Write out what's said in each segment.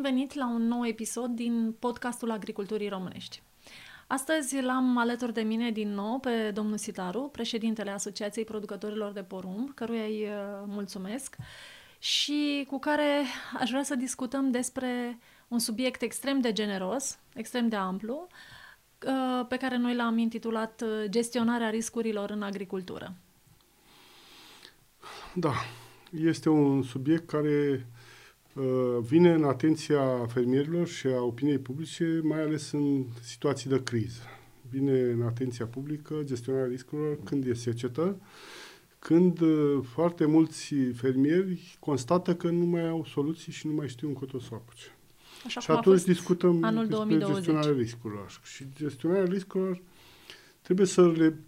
bun venit la un nou episod din podcastul Agriculturii Românești. Astăzi l-am alături de mine din nou pe domnul Sitaru, președintele Asociației Producătorilor de Porumb, căruia îi uh, mulțumesc și cu care aș vrea să discutăm despre un subiect extrem de generos, extrem de amplu, uh, pe care noi l-am intitulat uh, Gestionarea riscurilor în agricultură. Da, este un subiect care Uh, vine în atenția fermierilor și a opiniei publice, mai ales în situații de criză. Vine în atenția publică gestionarea riscurilor când e secetă, când uh, foarte mulți fermieri constată că nu mai au soluții și nu mai știu încotro să o apuce. Așa și atunci discutăm anul despre 2020. gestionarea riscurilor. Și gestionarea riscurilor trebuie să le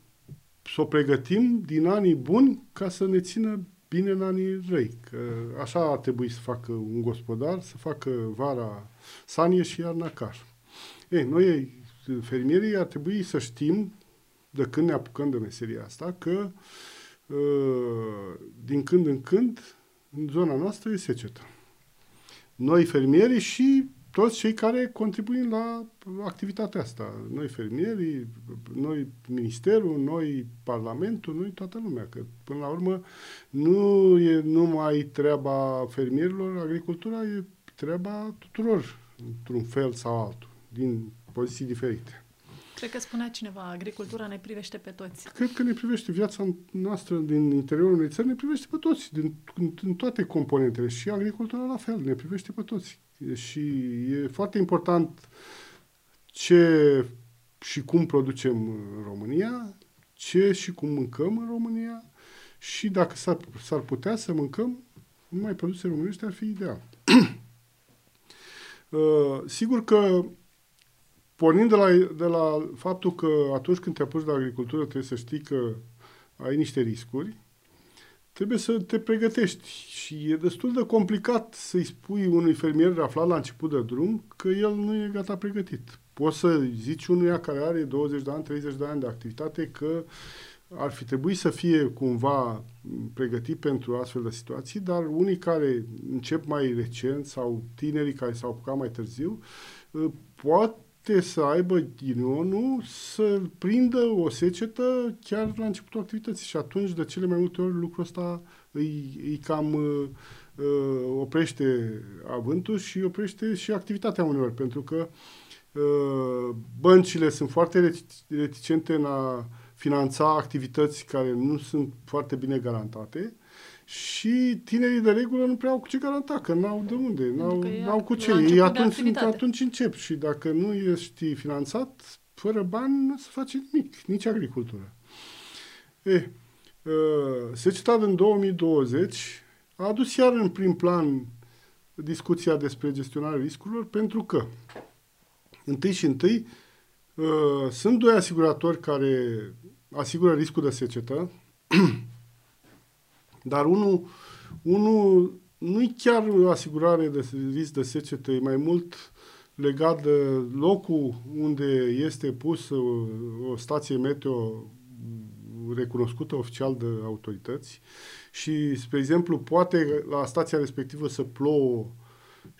să o pregătim din anii buni ca să ne țină bine în anii răi. Că așa ar trebui să facă un gospodar, să facă vara sanie și iarna car. Ei, noi, fermierii, ar trebui să știm, de când ne apucăm de meseria asta, că uh, din când în când, în zona noastră e secetă. Noi, fermierii și toți cei care contribuim la activitatea asta. Noi fermierii, noi ministerul, noi parlamentul, noi toată lumea. Că până la urmă nu e numai treaba fermierilor, agricultura e treaba tuturor, într-un fel sau altul, din poziții diferite. Cred că spunea cineva, agricultura ne privește pe toți. Cred că ne privește viața noastră din interiorul unei țări, ne privește pe toți, din, din toate componentele. Și agricultura la fel, ne privește pe toți. Și e foarte important ce și cum producem în România, ce și cum mâncăm în România și dacă s-ar, s-ar putea să mâncăm numai produse românești, ar fi ideal. uh, sigur că pornind de la, de la faptul că atunci când te apuci de agricultură trebuie să știi că ai niște riscuri, trebuie să te pregătești și e destul de complicat să-i spui unui fermier aflat la început de drum că el nu e gata pregătit. Poți să zici unuia care are 20 de ani, 30 de ani de activitate că ar fi trebuit să fie cumva pregătit pentru astfel de situații, dar unii care încep mai recent sau tinerii care s-au apucat mai târziu, pot poate să aibă ghinionul să prindă o secetă chiar la începutul activității și atunci de cele mai multe ori lucrul ăsta îi, îi cam uh, uh, oprește avântul și oprește și activitatea uneori, pentru că uh, băncile sunt foarte reticente în a finanța activități care nu sunt foarte bine garantate și tinerii de regulă nu prea au cu ce garanta, că n-au de unde, n-au, n-au cu ce. Ei atunci, atunci încep și dacă nu ești finanțat, fără bani nu se face nimic, nici agricultură. E, uh, seceta din 2020 a adus iar în prim plan discuția despre gestionarea riscurilor pentru că întâi și întâi uh, sunt doi asiguratori care asigură riscul de secetă Dar unul, unul nu-i chiar o asigurare de risc de secetă, e mai mult legat de locul unde este pus o, o stație meteo recunoscută oficial de autorități și, spre exemplu, poate la stația respectivă să plouă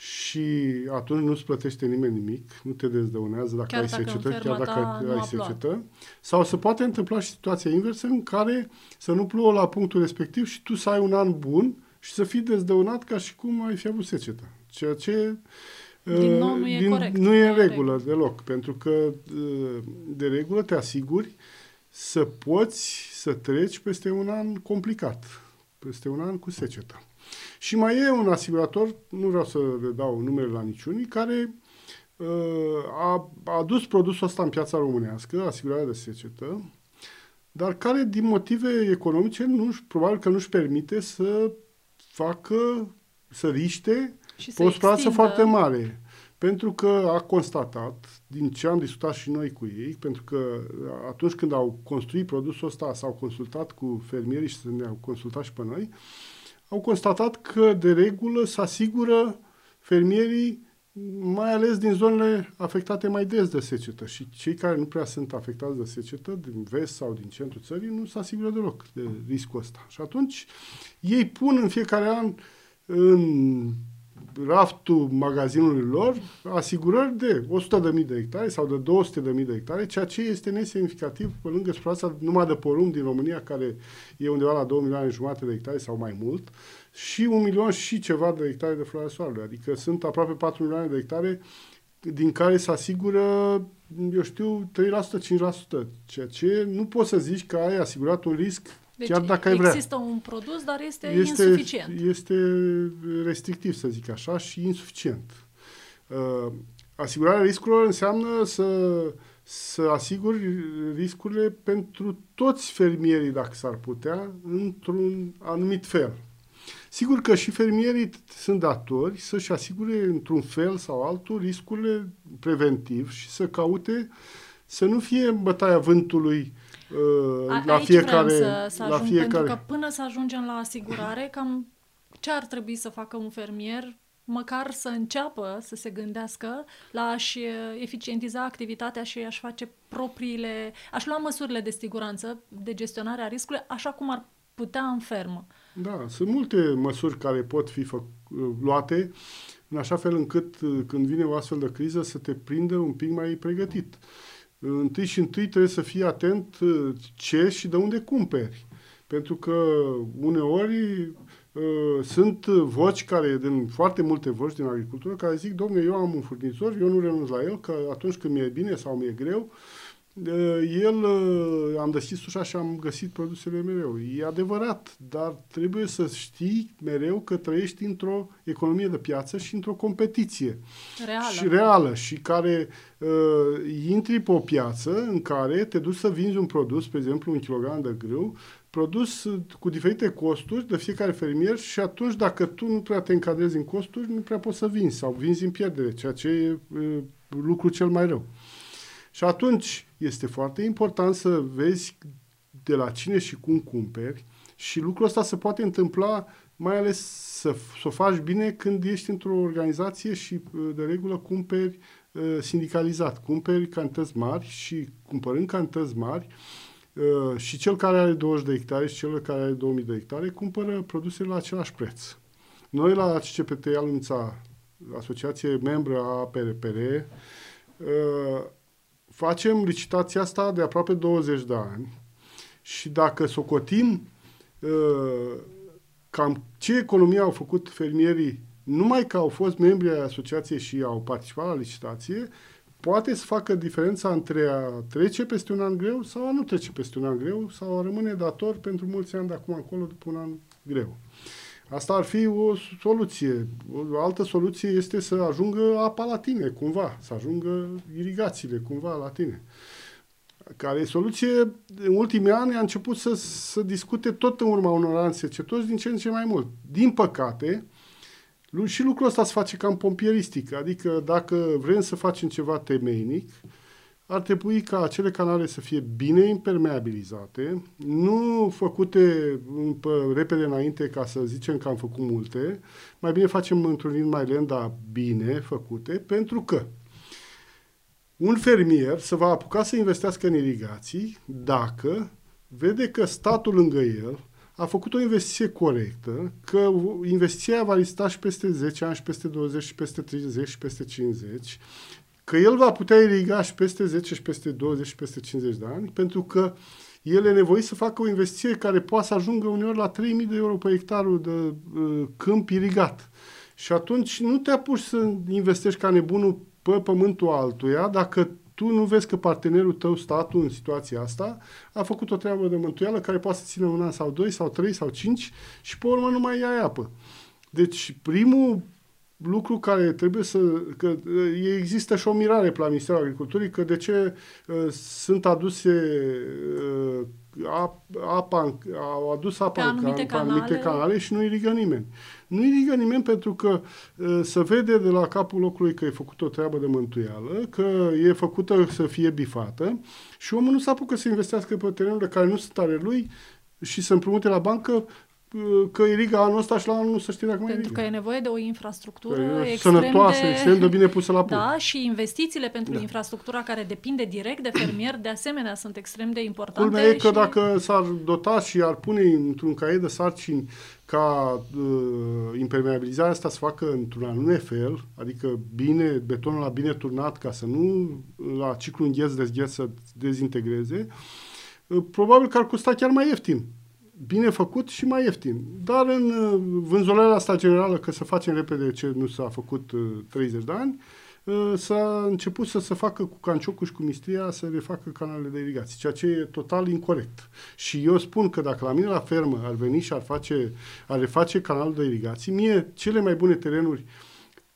și atunci nu-ți plătește nimeni nimic, nu te dezdăunează dacă chiar ai dacă secetă, chiar dacă ai secetă. Sau se poate întâmpla și situația inversă în care să nu plouă la punctul respectiv și tu să ai un an bun și să fii dezdăunat ca și cum ai fi avut secetă. Ceea ce din nou nu e din, corect. Nu e în regulă deloc, pentru că uh, de regulă te asiguri să poți să treci peste un an complicat, peste un an cu secetă. Și mai e un asigurator, nu vreau să le dau numele la niciunii, care uh, a, a adus produsul ăsta în piața românească, asigurarea de secetă, dar care din motive economice nu probabil că nu-și permite să facă, să riște pe o suprafață foarte mare. Pentru că a constatat, din ce am discutat și noi cu ei, pentru că atunci când au construit produsul ăsta, s-au consultat cu fermierii și ne-au consultat și pe noi, uh, au constatat că, de regulă, se asigură fermierii mai ales din zonele afectate mai des de secetă. Și cei care nu prea sunt afectați de secetă, din vest sau din centrul țării, nu se asigură deloc de riscul ăsta. Și atunci ei pun în fiecare an în raftul magazinului lor asigurări de 100.000 de hectare sau de 200.000 de hectare, ceea ce este nesemnificativ pe lângă suprafața numai de porumb din România, care e undeva la 2 milioane jumate de hectare sau mai mult, și un milion și ceva de hectare de floarea soarelui. Adică sunt aproape 4 milioane de hectare din care se asigură, eu știu, 3%, 5%, ceea ce nu poți să zici că ai asigurat un risc deci chiar dacă ai vrea. există un produs, dar este, este insuficient. Este restrictiv, să zic așa, și insuficient. Uh, asigurarea riscurilor înseamnă să, să asiguri riscurile pentru toți fermierii, dacă s-ar putea, într-un anumit fel. Sigur că și fermierii sunt datori să-și asigure într-un fel sau altul riscurile preventiv și să caute să nu fie bătaia vântului uh, la Aici fiecare... să, să ajung, la fiecare... pentru că până să ajungem la asigurare, cam ce ar trebui să facă un fermier măcar să înceapă să se gândească la a-și eficientiza activitatea și a-și face propriile, a-și lua măsurile de siguranță, de gestionare a riscului, așa cum ar putea în fermă. Da, sunt multe măsuri care pot fi fă, luate în așa fel încât când vine o astfel de criză să te prindă un pic mai pregătit. Întâi și întâi trebuie să fii atent ce și de unde cumperi. Pentru că uneori uh, sunt voci care, din foarte multe voci din agricultură, care zic, domne, eu am un furnizor, eu nu renunț la el, că atunci când mi-e bine sau mi-e greu, el, am deschis ușa și am găsit produsele mereu. E adevărat, dar trebuie să știi mereu că trăiești într-o economie de piață și într-o competiție. Reală. Și reală și care uh, intri pe o piață în care te duci să vinzi un produs, pe exemplu un kilogram de grâu, produs cu diferite costuri de fiecare fermier și atunci dacă tu nu prea te încadrezi în costuri, nu prea poți să vinzi sau vinzi în pierdere, ceea ce e uh, lucru cel mai rău. Și atunci este foarte important să vezi de la cine și cum cumperi și lucrul ăsta se poate întâmpla mai ales să, să o faci bine când ești într-o organizație și uh, de regulă cumperi uh, sindicalizat, cumperi cantități mari și cumpărând cantități mari uh, și cel care are 20 de hectare și cel care are 2000 de hectare cumpără produsele la același preț. Noi la CCPT Alunța, asociație membră a PRPR, uh, facem licitația asta de aproape 20 de ani și dacă socotim uh, cam ce economie au făcut fermierii numai că au fost membri ai asociației și au participat la licitație, poate să facă diferența între a trece peste un an greu sau a nu trece peste un an greu sau a rămâne dator pentru mulți ani de acum încolo după un an greu. Asta ar fi o soluție. O altă soluție este să ajungă apa la tine, cumva, să ajungă irigațiile, cumva, la tine. Care e soluție, în ultimii ani a început să, să discute tot în urma unor ani secetoși din ce în ce mai mult. Din păcate, și lucrul ăsta se face cam pompieristic, adică dacă vrem să facem ceva temeinic, ar trebui ca acele canale să fie bine impermeabilizate, nu făcute pe, repede înainte ca să zicem că am făcut multe, mai bine facem într-un mai lent, dar bine făcute, pentru că un fermier se va apuca să investească în irigații dacă vede că statul lângă el a făcut o investiție corectă, că investiția va lista și peste 10 ani, și peste 20, și peste 30, și peste 50 că el va putea iriga și peste 10 și peste 20 și peste 50 de ani, pentru că el e nevoit să facă o investiție care poate să ajungă uneori la 3.000 de euro pe hectarul de uh, câmp irigat. Și atunci nu te apuci să investești ca nebunul pe pământul altuia dacă tu nu vezi că partenerul tău, statul, în situația asta, a făcut o treabă de mântuială care poate să țină un an sau doi sau trei sau cinci și pe urmă nu mai ai apă. Deci primul lucru care trebuie să... că există și o mirare pe la Ministerul Agriculturii că de ce uh, sunt aduse uh, apa, au adus apa pe în anumite, can, canale. pe anumite canale și nu irigă nimeni. Nu irigă nimeni pentru că uh, se vede de la capul locului că e făcut o treabă de mântuială, că e făcută să fie bifată și omul nu se apucă să investească pe terenurile care nu sunt ale lui și să împrumute la bancă că iriga anul ăsta și la anul nu să știe dacă mai Pentru că e nevoie de o infrastructură Că e extrem sănătoasă, de... extrem de bine pusă la punct. Da, și investițiile pentru Da. infrastructura care depinde direct de fermier, de asemenea, sunt extrem de importante. Culmea e că și... dacă s-ar dota și ar pune într-un caiet de sarcini ca uh, impermeabilizarea asta să facă într-un anume fel, adică bine, betonul la bine turnat ca să nu la ciclu îngheț-dezgheț să dezintegreze, uh, probabil că ar costa chiar mai ieftin. Bine făcut și mai ieftin. Dar în uh, vânzolarea asta generală că să facem repede ce nu s-a făcut uh, 30 de ani, uh, s-a început să se facă cu canciocul și cu mistria să refacă canalele de irigație, ceea ce e total incorrect. Și eu spun că dacă la mine la fermă ar veni și ar, face, ar reface canalul de irigații, mie cele mai bune terenuri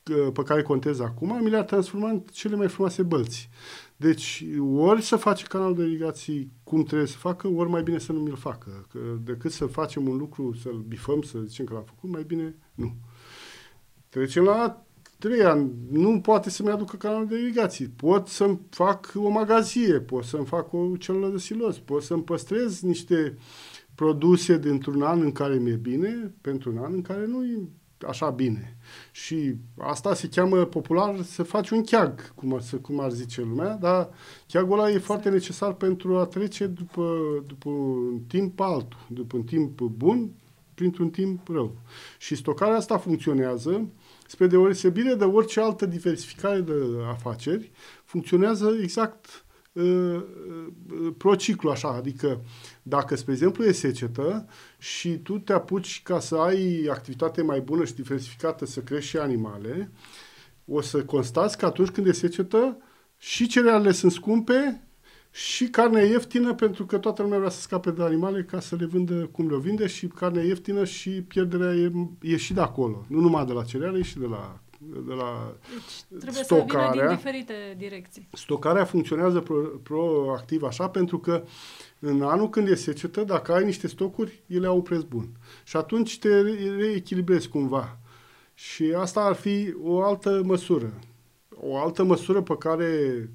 uh, pe care contez acum, mi le-ar transforma în cele mai frumoase bălți. Deci, ori să face canalul de irigații cum trebuie să facă, ori mai bine să nu mi-l facă. Că decât să facem un lucru, să-l bifăm, să zicem că l-am făcut, mai bine nu. Trecem la trei ani. Nu poate să-mi aducă canalul de irigații. Pot să-mi fac o magazie, pot să-mi fac o celulă de silos, pot să-mi păstrez niște produse dintr-un an în care mi-e bine, pentru un an în care nu e așa bine. Și asta se cheamă popular să faci un cheag, cum ar, să- cum ar zice lumea, dar cheagul ăla e foarte necesar pentru a trece după, după un timp altul, după un timp bun, printr-un timp rău. Și stocarea asta funcționează, spre deosebire de orice altă diversificare de afaceri, funcționează exact uh, uh, prociclu așa, adică dacă, spre exemplu, e secetă și tu te apuci ca să ai activitate mai bună și diversificată, să crești și animale, o să constați că atunci când e secetă, și cerealele sunt scumpe și carnea e ieftină pentru că toată lumea vrea să scape de animale ca să le vândă cum le vinde și carnea e ieftină și pierderea e, e și de acolo. Nu numai de la cereale, e și de la, de la Deci, trebuie să vină din stocarea. diferite direcții. Stocarea funcționează pro, proactiv așa pentru că în anul când e secetă, dacă ai niște stocuri, ele au un preț bun. Și atunci te re- reechilibrezi cumva. Și asta ar fi o altă măsură. O altă măsură pe care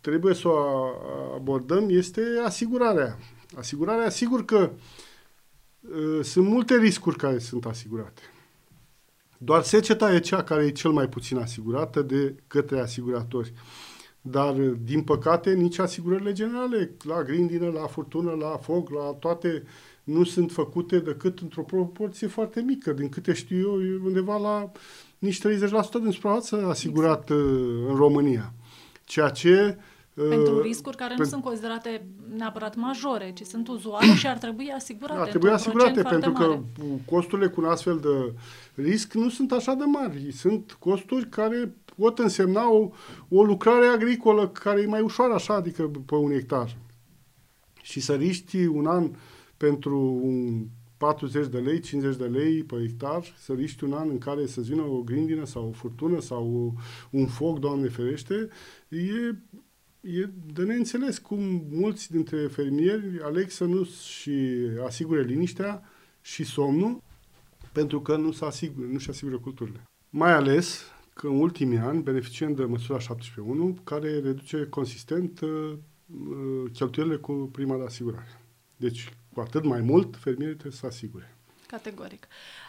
trebuie să o a- abordăm este asigurarea. Asigurarea, sigur că uh, sunt multe riscuri care sunt asigurate. Doar seceta e cea care e cel mai puțin asigurată de către asiguratori. Dar, din păcate, nici asigurările generale, la grindină, la furtună, la foc, la toate, nu sunt făcute decât într-o proporție foarte mică. Din câte știu eu, e undeva la nici 30% din suprafață asigurat exact. în România. Ceea ce... Pentru uh, riscuri care nu pen- sunt considerate neapărat majore, ci sunt uzuale și ar trebui asigurate. Ar trebui într-un asigurate procent pentru foarte că mare. costurile cu un astfel de risc nu sunt așa de mari. Sunt costuri care pot însemna o, o lucrare agricolă care e mai ușoară așa, adică pe un hectar. Și să riști un an pentru un 40 de lei, 50 de lei pe hectar, să riști un an în care să vină o grindină sau o furtună sau un foc, Doamne ferește, e e de neînțeles cum mulți dintre fermieri aleg să nu și asigure liniștea și somnul pentru că nu, se asigură, nu-și asigură culturile. Mai ales că în ultimii ani beneficiem de măsura 17.1 care reduce consistent uh, uh, cheltuielile cu prima de asigurare. Deci, cu atât mai mult, fermierii trebuie să se asigure. Categoric.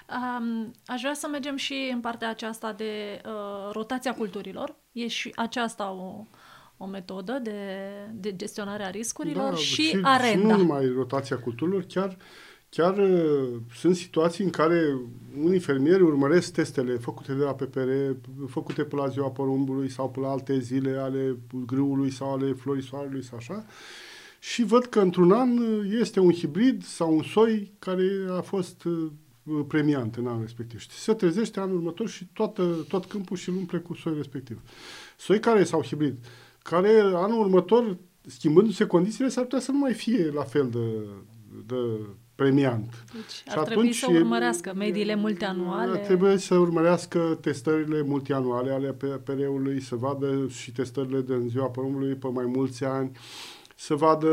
Um, aș vrea să mergem și în partea aceasta de uh, rotația culturilor. E și aceasta o, o metodă de, de gestionare a riscurilor și, și, arenda. Și nu numai rotația culturilor, chiar, chiar uh, sunt situații în care unii fermieri urmăresc testele făcute de la PPR, făcute pe la ziua porumbului sau pe la alte zile ale grâului sau ale florii soarelui sau așa, și văd că într-un an uh, este un hibrid sau un soi care a fost uh, premiant în anul respectiv. Și se trezește anul următor și toată, tot câmpul și îl umple cu soi respectiv. Soi care sau hibrid, care anul următor, schimbându-se condițiile, s-ar putea să nu mai fie la fel de, de premiant. Deci Și ar trebui să e- urmărească mediile multianuale. Trebuie să urmărească testările multianuale ale PPR-ului, să vadă și testările de în ziua porumbului pe mai mulți ani, să vadă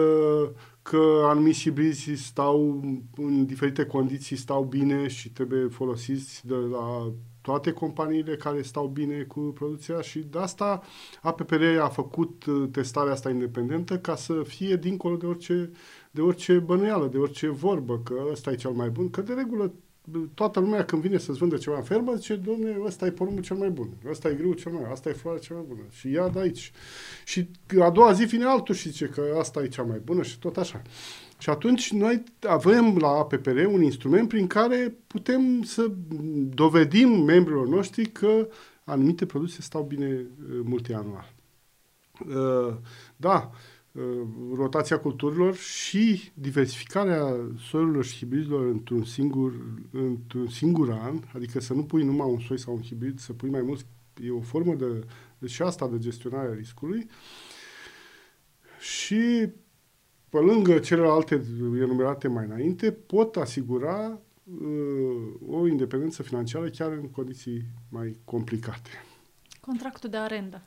că anumiți hibrizi stau în diferite condiții, stau bine și trebuie folosiți de la toate companiile care stau bine cu producția și de asta APPR a făcut uh, testarea asta independentă ca să fie dincolo de orice, de orice bănuială, de orice vorbă, că ăsta e cel mai bun, că de regulă toată lumea când vine să-ți vândă ceva în fermă, zice, domne, ăsta e porumbul cel mai bun, ăsta e grâul cel mai bun, asta e floarea cea mai bună. Și ia de aici. Și a doua zi vine altul și zice că asta e cea mai bună și tot așa. Și atunci noi avem la APPR un instrument prin care putem să dovedim membrilor noștri că anumite produse stau bine uh, multianual. Uh, da, uh, rotația culturilor și diversificarea soiurilor și hibridilor într-un singur, într-un singur an, adică să nu pui numai un soi sau un hibrid, să pui mai mulți, e o formă de, de și asta de gestionare a riscului. Și pe lângă celelalte enumerate mai înainte, pot asigura uh, o independență financiară chiar în condiții mai complicate. Contractul de arendă.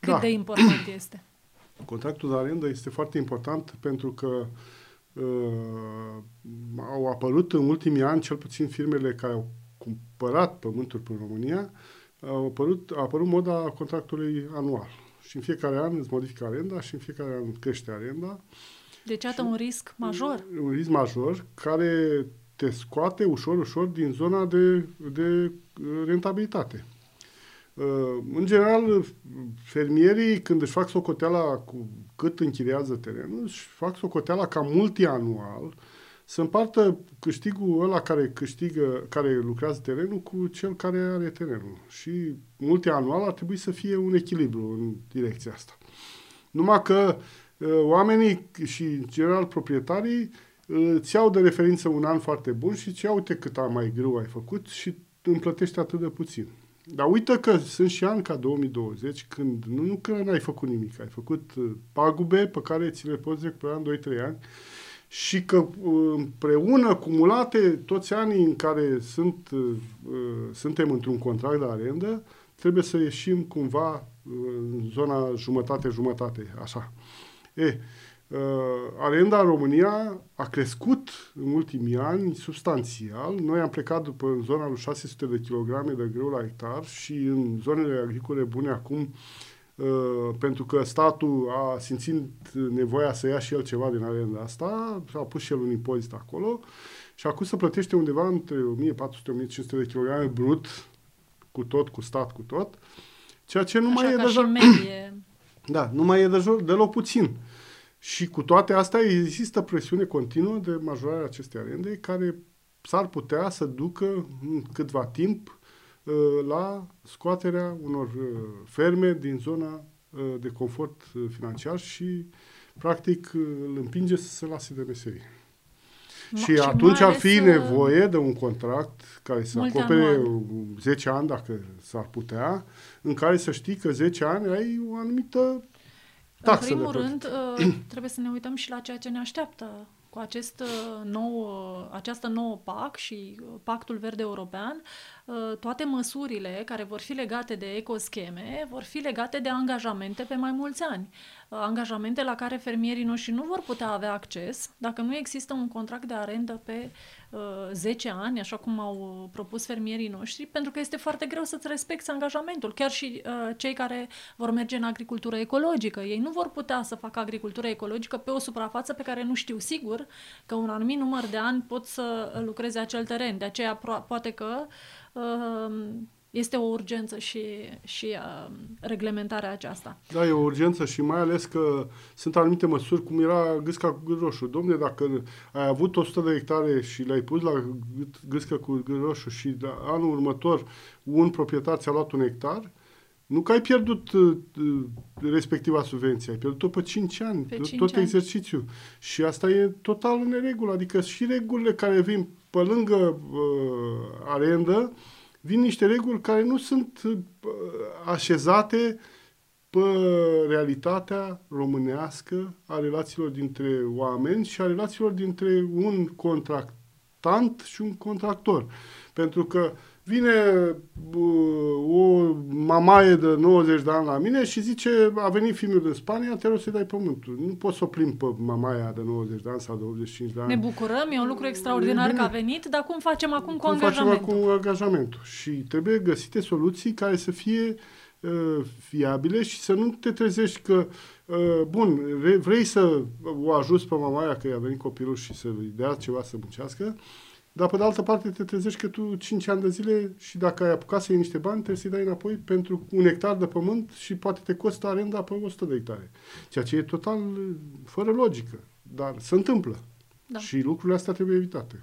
Cât da. de important este? Contractul de arendă este foarte important pentru că uh, au apărut în ultimii ani, cel puțin firmele care au cumpărat pământuri în România, au apărut, a apărut moda contractului anual. Și în fiecare an îți modifică arenda și în fiecare an crește arenda. Uh, deci, iată un risc major. Un risc major care te scoate ușor, ușor din zona de, de rentabilitate. Uh, în general, fermierii, când își fac socoteala cu cât închiriază terenul, își fac socoteala ca multianual să împartă câștigul ăla care câștigă, care lucrează terenul cu cel care are terenul. Și multianual ar trebui să fie un echilibru în direcția asta. Numai că uh, Uh, oamenii și, în general, proprietarii îți iau de referință un an foarte bun și îți iau uite cât mai greu ai făcut și îmi plătești atât de puțin. Dar uită că sunt și ani ca 2020, când nu, nu că n-ai făcut nimic, ai făcut uh, pagube pe care ți le poți recupera în 2-3 ani și că uh, împreună, cumulate, toți anii în care sunt, suntem într-un contract de arendă, trebuie să ieșim cumva în zona jumătate-jumătate, așa. E, uh, arenda în România a crescut în ultimii ani substanțial. Noi am plecat după în zona lui 600 de kilograme de greu la hectar și în zonele agricole bune acum Uh, pentru că statul a simțit nevoia să ia și el ceva din arenda asta, a pus și el un impozit acolo și acum se plătește undeva între 1400-1500 de kilograme brut, cu tot, cu stat, cu tot, ceea ce nu Așa mai e deja... medie. Da, nu mai e deja deloc puțin. Și cu toate astea există presiune continuă de majorare a acestei arende care s-ar putea să ducă în câtva timp uh, la scoaterea unor uh, ferme din zona uh, de confort financiar și practic îl împinge să se lase de meserie. Ma, și, și atunci ar fi nevoie de un contract care să acopere anual. 10 ani, dacă s-ar putea, în care să știi că 10 ani ai o anumită Taxele în primul rând, uh, trebuie să ne uităm și la ceea ce ne așteaptă cu acest uh, nou, uh, această nouă PAC și Pactul Verde European, toate măsurile care vor fi legate de ecoscheme vor fi legate de angajamente pe mai mulți ani. Angajamente la care fermierii noștri nu vor putea avea acces dacă nu există un contract de arendă pe 10 uh, ani, așa cum au propus fermierii noștri, pentru că este foarte greu să-ți respecti angajamentul. Chiar și uh, cei care vor merge în agricultură ecologică, ei nu vor putea să facă agricultură ecologică pe o suprafață pe care nu știu sigur că un anumit număr de ani pot să lucreze acel teren. De aceea poate că uh, este o urgență și, și uh, reglementarea aceasta. Da, e o urgență și mai ales că sunt anumite măsuri, cum era gâsca cu gât roșu. Domne, dacă ai avut 100 de hectare și le-ai pus la gâscă cu gât roșu și de anul următor un proprietar ți-a luat un hectar, nu că ai pierdut uh, respectiva subvenție, ai pierdut-o pe 5 ani, pe 5 tot ani. exercițiul. Și asta e total în neregulă. Adică și regulile care vin pe lângă uh, arendă, vin niște reguli care nu sunt uh, așezate pe realitatea românească a relațiilor dintre oameni și a relațiilor dintre un contractant și un contractor. Pentru că vine uh, o mamaie de 90 de ani la mine și zice, a venit filmul din Spania, te rog să-i dai pământul. Nu poți să o plimbi pe mamaia de 90 de ani sau de 85 de ani. Ne bucurăm, e un lucru extraordinar că a venit, dar cum facem acum cu cum angajamentul? facem acum angajamentul? Și trebuie găsite soluții care să fie uh, fiabile și să nu te trezești că, uh, bun, re- vrei să o ajuți pe mamaia că i-a venit copilul și să-i dea ceva să muncească, dar pe de altă parte te trezești că tu 5 ani de zile și dacă ai apucat să iei niște bani, trebuie să-i dai înapoi pentru un hectar de pământ și poate te costă arenda pe 100 de hectare. Ceea ce e total uh, fără logică. Dar se întâmplă. Da. Și lucrurile astea trebuie evitate.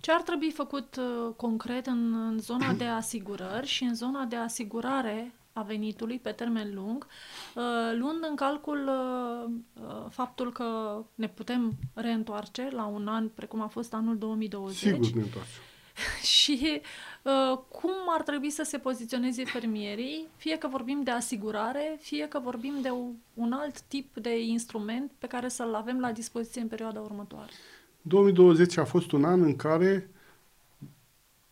Ce ar trebui făcut uh, concret în, în zona de asigurări și în zona de asigurare a venitului pe termen lung, uh, luând în calcul uh, uh, faptul că ne putem reîntoarce la un an precum a fost anul 2020 Sigur ne întoarcem. și uh, cum ar trebui să se poziționeze fermierii, fie că vorbim de asigurare, fie că vorbim de u- un alt tip de instrument pe care să-l avem la dispoziție în perioada următoare. 2020 a fost un an în care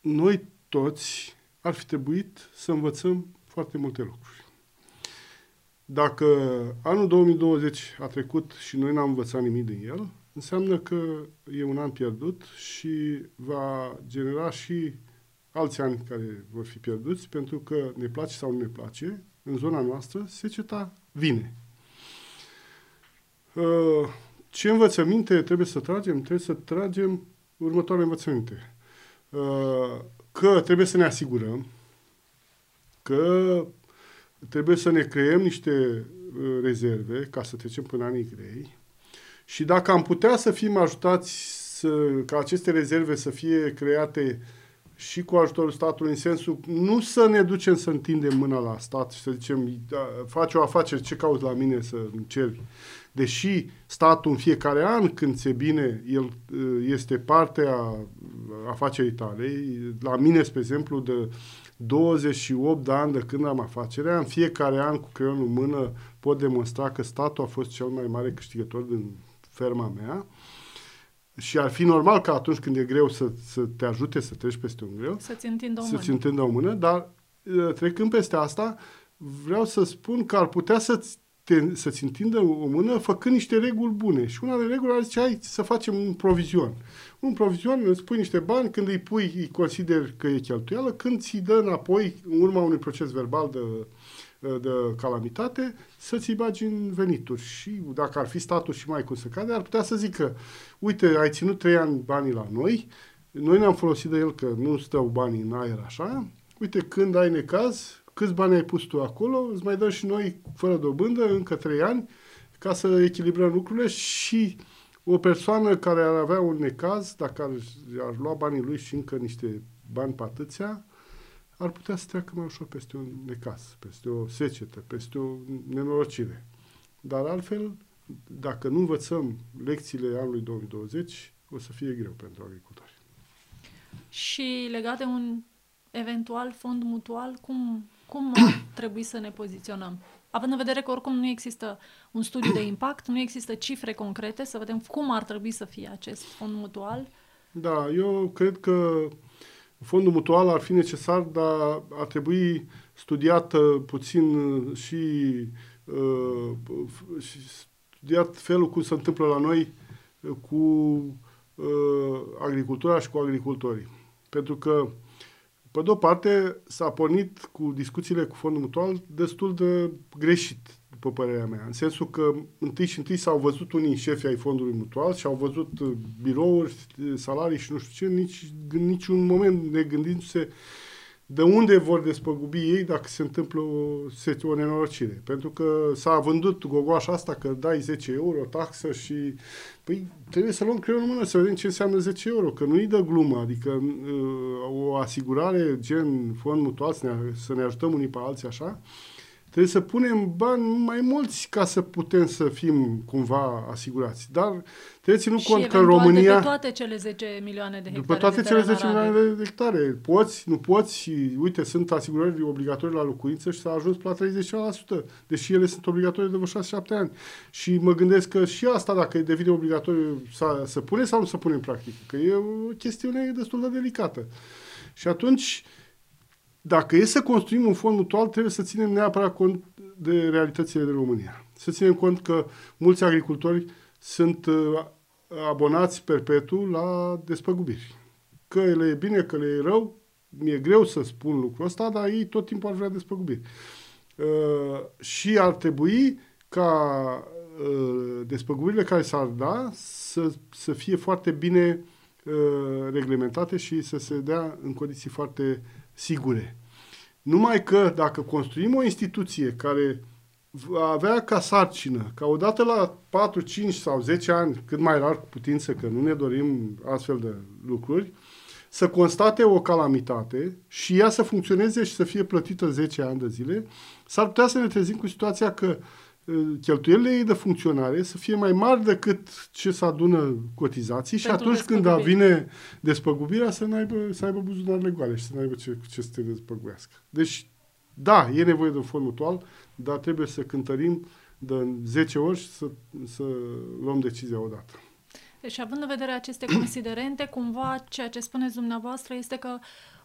noi toți ar fi trebuit să învățăm foarte multe lucruri. Dacă anul 2020 a trecut și noi n-am învățat nimic din el, înseamnă că e un an pierdut și va genera și alți ani care vor fi pierduți, pentru că ne place sau nu ne place, în zona noastră, seceta vine. Uh, Ce învățăminte trebuie să tragem? Trebuie să tragem următoarele învățăminte. Uh, Că trebuie să ne asigurăm că trebuie să ne creăm niște uh, rezerve ca să trecem până anii grei și dacă am putea să fim ajutați să, ca aceste rezerve să fie create și cu ajutorul statului, în sensul nu să ne ducem să întindem mâna la stat și să zicem, "Da, faci o afacere, ce cauți la mine să îmi ceri? Deși statul în fiecare an, când se bine, el uh, este parte a afacerii tale. La mine, spre exemplu, de 28 de ani de când am afacerea, în fiecare an cu creionul în mână pot demonstra că statul a fost cel mai mare câștigător din ferma mea și ar fi normal că atunci când e greu să, să te ajute să treci peste un greu, Să-ți întindă o să-ți mână. întindă o mână, dar uh, trecând peste asta, vreau să spun că ar putea să-ți, te, să-ți întindă o mână făcând niște reguli bune. Și una de reguli ar zice, hai să facem un provizion. Un provizion, îți pui niște bani, când îi pui, îi consider că e cheltuială, când ți dă înapoi, în urma unui proces verbal de, de calamitate, să ți-i bagi în venituri. Și dacă ar fi statul și mai cum să cade, ar putea să zică, uite, ai ținut trei ani banii la noi, noi ne-am folosit de el că nu stau banii în aer așa, uite, când ai necaz, câți bani ai pus tu acolo, îți mai dăm și noi, fără dobândă, încă trei ani, ca să echilibrăm lucrurile și o persoană care ar avea un necaz, dacă ar, ar lua banii lui și încă niște bani pe atâția, ar putea să treacă mai ușor peste un necaz, peste o secetă, peste o nenorocire. Dar altfel, dacă nu învățăm lecțiile anului 2020, o să fie greu pentru agricultori. Și legat de un eventual fond mutual, cum, cum ar trebui să ne poziționăm? Având în vedere că oricum nu există un studiu de impact, nu există cifre concrete, să vedem cum ar trebui să fie acest fond mutual. Da, eu cred că fondul mutual ar fi necesar, dar ar trebui studiat uh, puțin uh, și, uh, f- și studiat felul cum se întâmplă la noi uh, cu uh, agricultura și cu agricultorii. Pentru că, pe de o parte, s-a pornit cu discuțiile cu fondul mutual destul de greșit, după părerea mea. În sensul că întâi și întâi s-au văzut unii șefi ai fondului mutual și au văzut uh, birouri, uh, salarii și nu știu ce, nici, în niciun moment ne gândindu-se de unde vor despăgubi ei dacă se întâmplă o, se- o nenorocire. Pentru că s-a vândut gogoașa asta că dai 10 euro taxă și păi trebuie să luăm creionul în mână să vedem ce înseamnă 10 euro, că nu-i dă glumă, adică uh, o asigurare gen fond mutual să ne, să ne ajutăm unii pe alții așa, Trebuie să punem bani mai mulți ca să putem să fim cumva asigurați. Dar trebuie ținut și cont că în eventual de România... pe toate cele 10 milioane de hectare După toate de cele teren 10 arabile. milioane de hectare, poți, nu poți și uite, sunt asigurări obligatorii la locuință și s-a ajuns la 30%, deși ele sunt obligatorii de vreo 6-7 ani. Și mă gândesc că și asta, dacă devine obligatoriu, să, să pune sau nu să pune în practică, că e o chestiune destul de delicată. Și atunci, dacă e să construim un fond mutual, trebuie să ținem neapărat cont de realitățile de România. Să ținem cont că mulți agricultori sunt uh, abonați perpetu la despăgubiri. Că le e bine, că le e rău, mi-e greu să spun lucrul ăsta, dar ei tot timpul ar vrea despăgubiri. Uh, și ar trebui ca uh, despăgubirile care s-ar da să, să fie foarte bine uh, reglementate și să se dea în condiții foarte sigure. Numai că dacă construim o instituție care va avea ca sarcină, ca odată la 4, 5 sau 10 ani, cât mai rar cu putință, că nu ne dorim astfel de lucruri, să constate o calamitate și ea să funcționeze și să fie plătită 10 ani de zile, s-ar putea să ne trezim cu situația că uh, cheltuielile ei de funcționare să fie mai mari decât ce se adună cotizații și atunci când vine despăgubirea să, aibă, să aibă buzunarele goale și să nu aibă ce, ce să te despăguiască. Deci, da, e nevoie de un fond mutual, dar trebuie să cântărim de 10 ori și să, să luăm decizia odată. Deci, având în vedere aceste considerente, cumva ceea ce spuneți dumneavoastră este că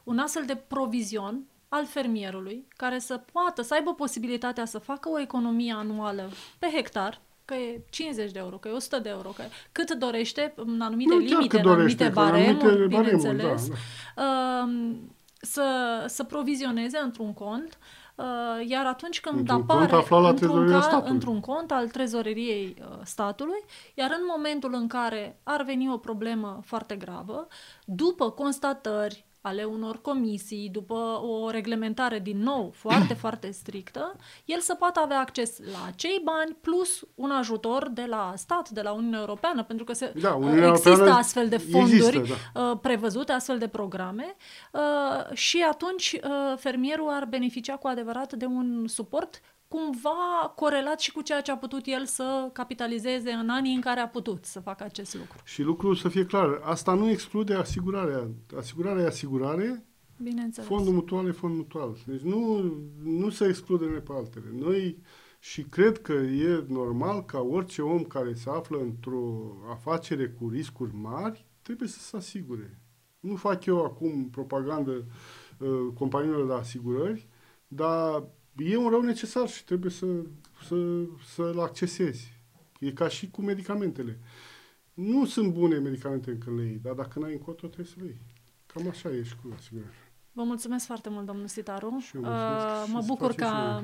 un astfel de provizion al fermierului, care să poată, să aibă posibilitatea să facă o economie anuală pe hectar, că e 50 de euro, că e 100 de euro, că cât dorește, în anumite nu, limite, în anumite baremuri, bineînțeles, da, da. Uh, să, să provizioneze într-un cont Uh, iar atunci când într-un apare cont la într-un, ca, într-un cont al trezoreriei uh, statului, iar în momentul în care ar veni o problemă foarte gravă, după constatări ale unor comisii, după o reglementare din nou foarte, foarte strictă, el să poată avea acces la acei bani plus un ajutor de la stat, de la Uniunea Europeană, pentru că se, da, Uniunea există Europeană astfel de fonduri există, da. Uh, prevăzute, astfel de programe uh, și atunci uh, fermierul ar beneficia cu adevărat de un suport cumva corelat și cu ceea ce a putut el să capitalizeze în anii în care a putut să facă acest lucru. Și lucrul să fie clar, asta nu exclude asigurarea. Asigurarea e asigurare, Bineînțeles. fondul mutual e fond mutual. Deci nu, nu se exclude pe altele. Noi și cred că e normal ca orice om care se află într-o afacere cu riscuri mari, trebuie să se asigure. Nu fac eu acum propagandă uh, companiilor de asigurări, dar e un rău necesar și trebuie să, să, să-l accesezi. E ca și cu medicamentele. Nu sunt bune medicamentele când le iei, dar dacă n-ai încotro, trebuie să le iei. Cam așa e și cu asigurarea. Vă mulțumesc foarte mult, domnul Sitaru. Și eu uh, mă bucur că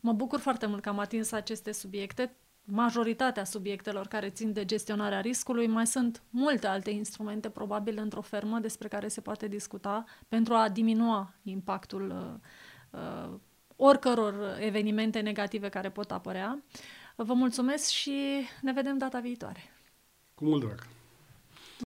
mă bucur foarte mult că am atins aceste subiecte. Majoritatea subiectelor care țin de gestionarea riscului, mai sunt multe alte instrumente, probabil, într-o fermă despre care se poate discuta pentru a diminua impactul uh, uh oricăror evenimente negative care pot apărea. Vă mulțumesc și ne vedem data viitoare. Cu mult drag!